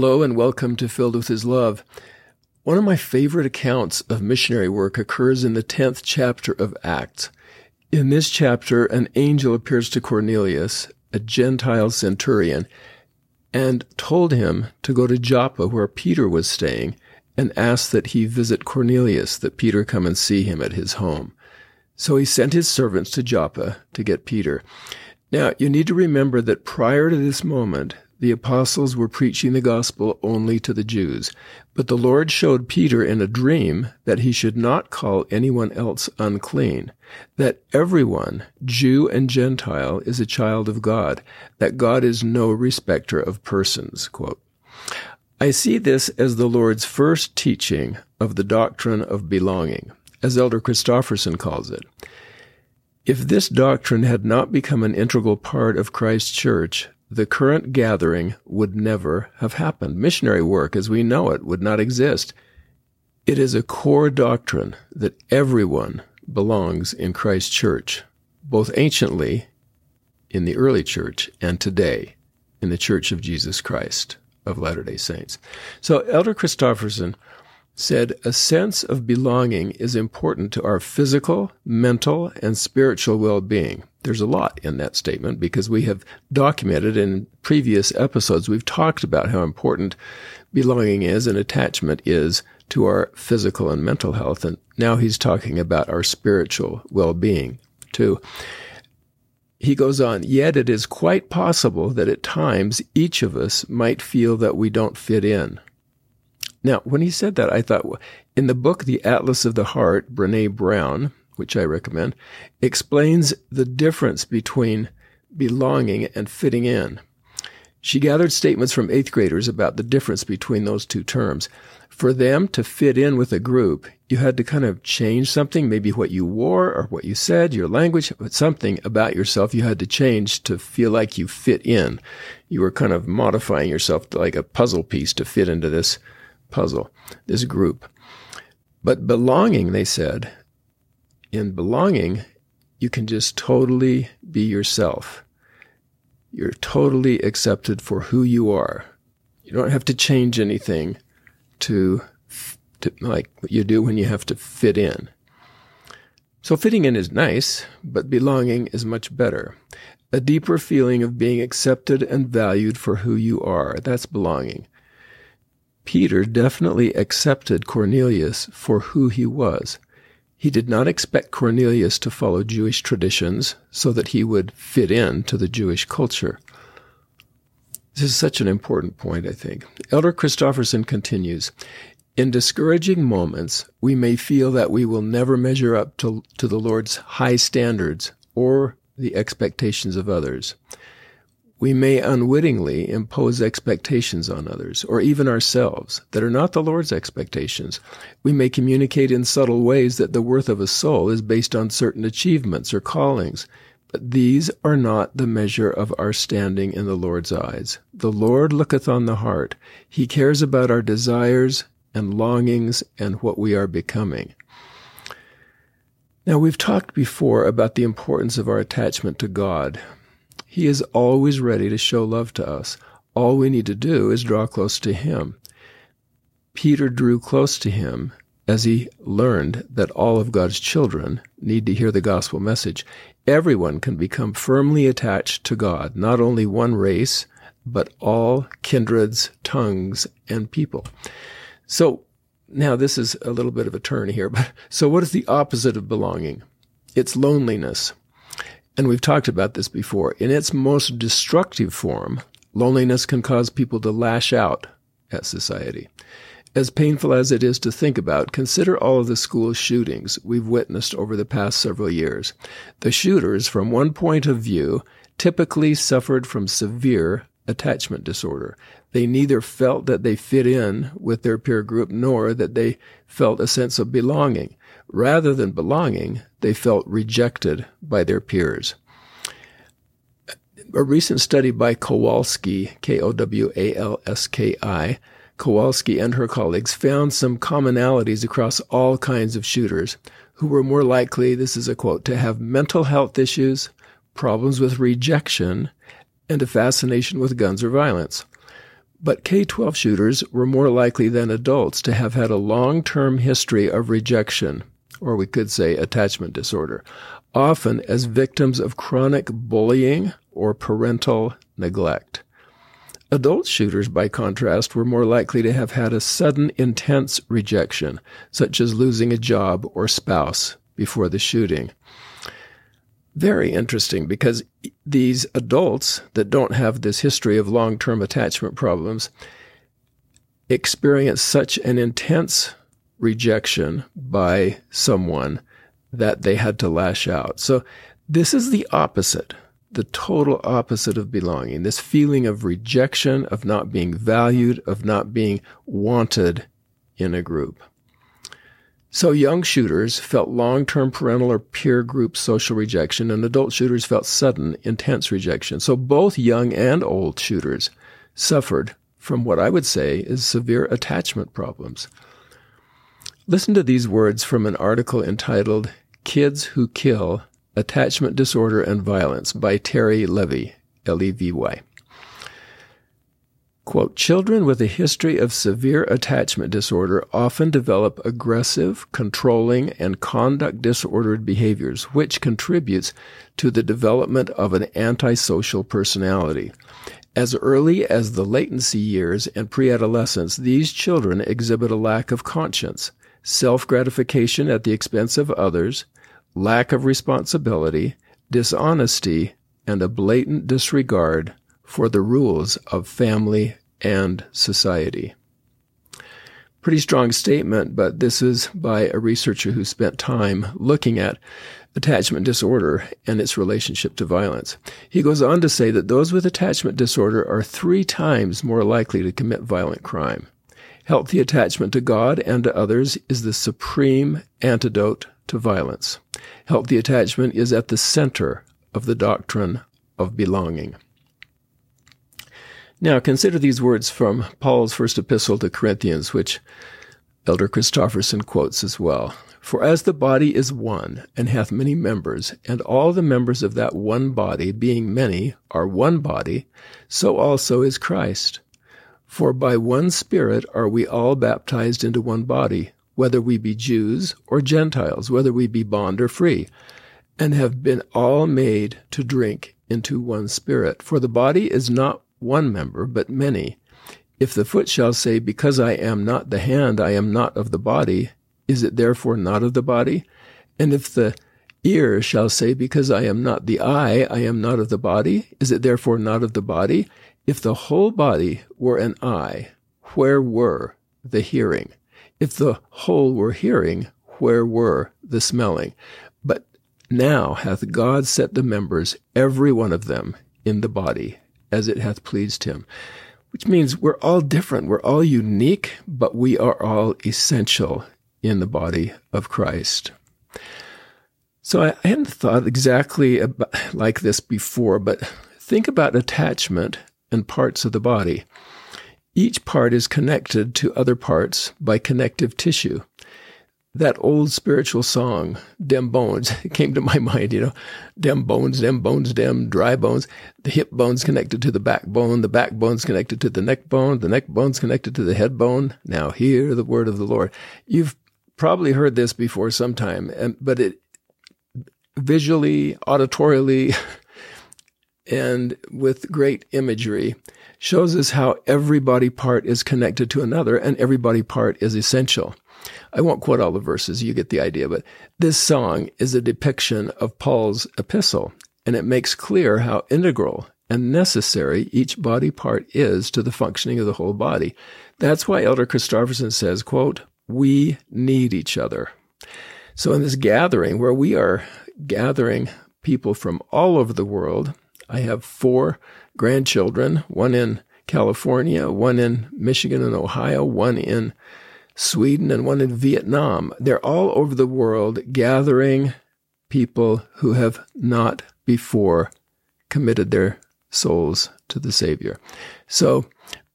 Hello and welcome to Filled with His Love. One of my favorite accounts of missionary work occurs in the 10th chapter of Acts. In this chapter, an angel appears to Cornelius, a Gentile centurion, and told him to go to Joppa where Peter was staying and ask that he visit Cornelius, that Peter come and see him at his home. So he sent his servants to Joppa to get Peter. Now, you need to remember that prior to this moment, the apostles were preaching the gospel only to the Jews. But the Lord showed Peter in a dream that he should not call anyone else unclean, that everyone, Jew and Gentile, is a child of God, that God is no respecter of persons. Quote. I see this as the Lord's first teaching of the doctrine of belonging, as Elder Christofferson calls it. If this doctrine had not become an integral part of Christ's church, the current gathering would never have happened. Missionary work as we know it would not exist. It is a core doctrine that everyone belongs in Christ's church, both anciently in the early church and today in the Church of Jesus Christ of Latter day Saints. So Elder Christofferson said a sense of belonging is important to our physical, mental, and spiritual well being. There's a lot in that statement because we have documented in previous episodes, we've talked about how important belonging is and attachment is to our physical and mental health. And now he's talking about our spiritual well being too. He goes on, yet it is quite possible that at times each of us might feel that we don't fit in now, when he said that, I thought in the book, The Atlas of the Heart, Brene Brown, which I recommend, explains the difference between belonging and fitting in. She gathered statements from eighth graders about the difference between those two terms. For them to fit in with a group, you had to kind of change something, maybe what you wore or what you said, your language, but something about yourself you had to change to feel like you fit in. You were kind of modifying yourself like a puzzle piece to fit into this puzzle, this group. But belonging, they said, in belonging, you can just totally be yourself. You're totally accepted for who you are. You don't have to change anything to, to like what you do when you have to fit in. So fitting in is nice, but belonging is much better. A deeper feeling of being accepted and valued for who you are. That's belonging. Peter definitely accepted Cornelius for who he was. He did not expect Cornelius to follow Jewish traditions so that he would fit in to the Jewish culture. This is such an important point, I think. Elder Christofferson continues In discouraging moments, we may feel that we will never measure up to, to the Lord's high standards or the expectations of others we may unwittingly impose expectations on others, or even ourselves, that are not the Lord's expectations. We may communicate in subtle ways that the worth of a soul is based on certain achievements or callings, but these are not the measure of our standing in the Lord's eyes. The Lord looketh on the heart. He cares about our desires and longings and what we are becoming. Now, we've talked before about the importance of our attachment to God. He is always ready to show love to us. All we need to do is draw close to Him. Peter drew close to Him as he learned that all of God's children need to hear the gospel message. Everyone can become firmly attached to God, not only one race, but all kindreds, tongues, and people. So now this is a little bit of a turn here, but so what is the opposite of belonging? It's loneliness and we've talked about this before, in its most destructive form, loneliness can cause people to lash out at society. As painful as it is to think about, consider all of the school shootings we've witnessed over the past several years. The shooters, from one point of view, typically suffered from severe attachment disorder. They neither felt that they fit in with their peer group nor that they felt a sense of belonging. Rather than belonging, they felt rejected by their peers. A recent study by Kowalski, K O W A L S K I, Kowalski and her colleagues found some commonalities across all kinds of shooters who were more likely, this is a quote, to have mental health issues, problems with rejection, and a fascination with guns or violence. But K 12 shooters were more likely than adults to have had a long term history of rejection, or we could say attachment disorder, often as victims of chronic bullying or parental neglect. Adult shooters, by contrast, were more likely to have had a sudden, intense rejection, such as losing a job or spouse before the shooting. Very interesting because these adults that don't have this history of long term attachment problems experience such an intense rejection by someone that they had to lash out. So this is the opposite, the total opposite of belonging. This feeling of rejection, of not being valued, of not being wanted in a group. So young shooters felt long-term parental or peer group social rejection and adult shooters felt sudden, intense rejection. So both young and old shooters suffered from what I would say is severe attachment problems. Listen to these words from an article entitled Kids Who Kill Attachment Disorder and Violence by Terry Levy, L-E-V-Y. Quote, children with a history of severe attachment disorder often develop aggressive, controlling, and conduct disordered behaviors, which contributes to the development of an antisocial personality. As early as the latency years and pre-adolescence, these children exhibit a lack of conscience, self-gratification at the expense of others, lack of responsibility, dishonesty, and a blatant disregard for the rules of family and society. Pretty strong statement, but this is by a researcher who spent time looking at attachment disorder and its relationship to violence. He goes on to say that those with attachment disorder are three times more likely to commit violent crime. Healthy attachment to God and to others is the supreme antidote to violence. Healthy attachment is at the center of the doctrine of belonging. Now consider these words from Paul's first epistle to Corinthians, which Elder Christofferson quotes as well. For as the body is one, and hath many members, and all the members of that one body, being many, are one body, so also is Christ. For by one Spirit are we all baptized into one body, whether we be Jews or Gentiles, whether we be bond or free, and have been all made to drink into one Spirit. For the body is not one member, but many. If the foot shall say, Because I am not the hand, I am not of the body, is it therefore not of the body? And if the ear shall say, Because I am not the eye, I am not of the body, is it therefore not of the body? If the whole body were an eye, where were the hearing? If the whole were hearing, where were the smelling? But now hath God set the members, every one of them, in the body, as it hath pleased him. Which means we're all different. We're all unique, but we are all essential in the body of Christ. So I, hadn't thought exactly about, like this before, but think about attachment and parts of the body. Each part is connected to other parts by connective tissue that old spiritual song, Dem Bones, came to my mind, you know, Dem Bones, Dem Bones, Dem Dry Bones. The hip bone's connected to the backbone, the backbone's connected to the neck bone, the neck bone's connected to the head bone. Now hear the word of the Lord. You've probably heard this before sometime, but it visually, auditorially, and with great imagery shows us how every body part is connected to another and every body part is essential. I won't quote all the verses, you get the idea, but this song is a depiction of Paul's epistle, and it makes clear how integral and necessary each body part is to the functioning of the whole body. That's why Elder Christofferson says, quote, we need each other. So in this gathering where we are gathering people from all over the world, I have four grandchildren, one in California, one in Michigan and Ohio, one in Sweden, and one in Vietnam. They're all over the world gathering people who have not before committed their souls to the Savior. So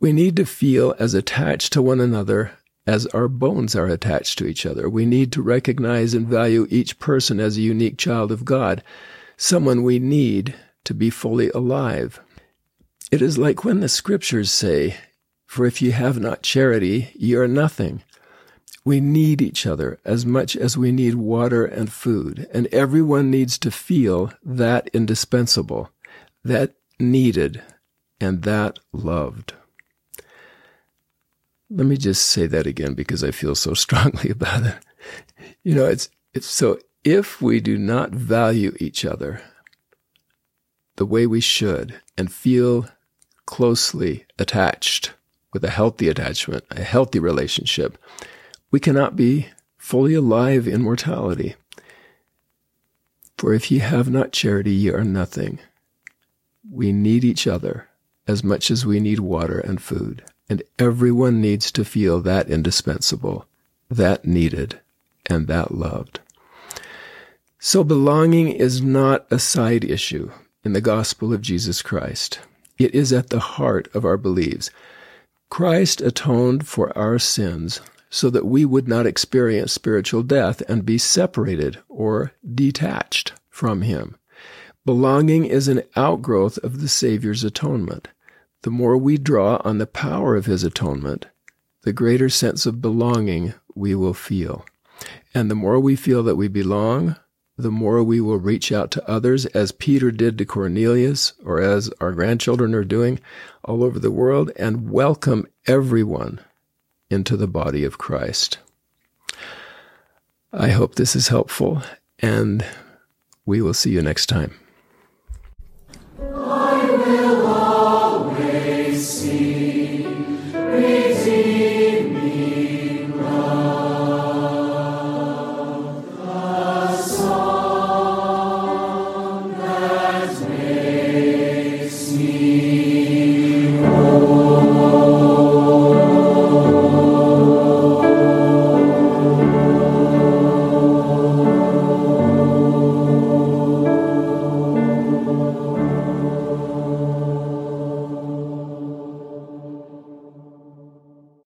we need to feel as attached to one another as our bones are attached to each other. We need to recognize and value each person as a unique child of God, someone we need to be fully alive. It is like when the scriptures say, For if ye have not charity, ye are nothing. We need each other as much as we need water and food, and everyone needs to feel that indispensable, that needed, and that loved. Let me just say that again because I feel so strongly about it. You know, it's it's so if we do not value each other the way we should and feel closely attached with a healthy attachment, a healthy relationship, we cannot be fully alive in mortality. For if ye have not charity, ye are nothing. We need each other as much as we need water and food, and everyone needs to feel that indispensable, that needed, and that loved. So belonging is not a side issue in the gospel of Jesus Christ. It is at the heart of our beliefs. Christ atoned for our sins so that we would not experience spiritual death and be separated or detached from Him. Belonging is an outgrowth of the Savior's atonement. The more we draw on the power of His atonement, the greater sense of belonging we will feel. And the more we feel that we belong, the more we will reach out to others, as Peter did to Cornelius, or as our grandchildren are doing all over the world, and welcome everyone into the body of Christ. I hope this is helpful, and we will see you next time.